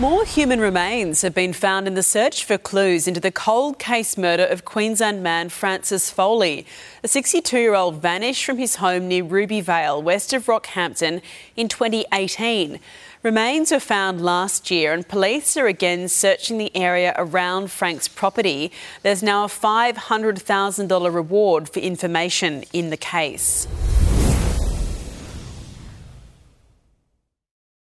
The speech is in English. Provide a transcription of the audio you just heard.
More human remains have been found in the search for clues into the cold case murder of Queensland man Francis Foley. The 62 year old vanished from his home near Rubyvale, west of Rockhampton, in 2018. Remains were found last year, and police are again searching the area around Frank's property. There's now a $500,000 reward for information in the case.